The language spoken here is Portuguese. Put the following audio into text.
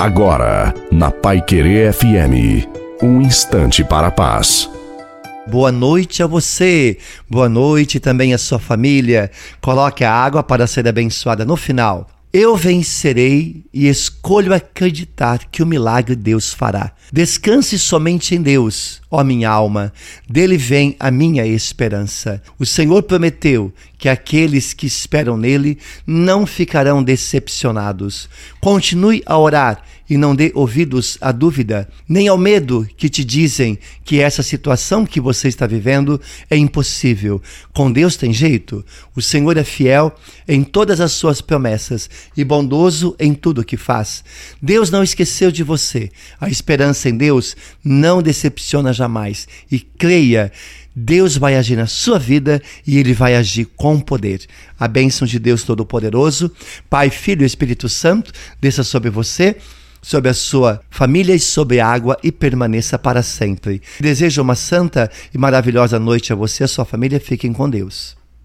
Agora, na Pai Querer FM, um instante para a paz. Boa noite a você, boa noite também à sua família. Coloque a água para ser abençoada no final. Eu vencerei e escolho acreditar que o milagre Deus fará. Descanse somente em Deus, ó minha alma, dele vem a minha esperança. O Senhor prometeu que aqueles que esperam nele não ficarão decepcionados. Continue a orar e não dê ouvidos à dúvida, nem ao medo que te dizem que essa situação que você está vivendo é impossível. Com Deus tem jeito. O Senhor é fiel em todas as suas promessas e bondoso em tudo o que faz. Deus não esqueceu de você. A esperança em Deus não decepciona jamais. E creia Deus vai agir na sua vida e ele vai agir com poder. A bênção de Deus Todo-Poderoso, Pai, Filho e Espírito Santo, desça sobre você sobre a sua família e sobre a água e permaneça para sempre. Desejo uma santa e maravilhosa noite a você e a sua família. Fiquem com Deus.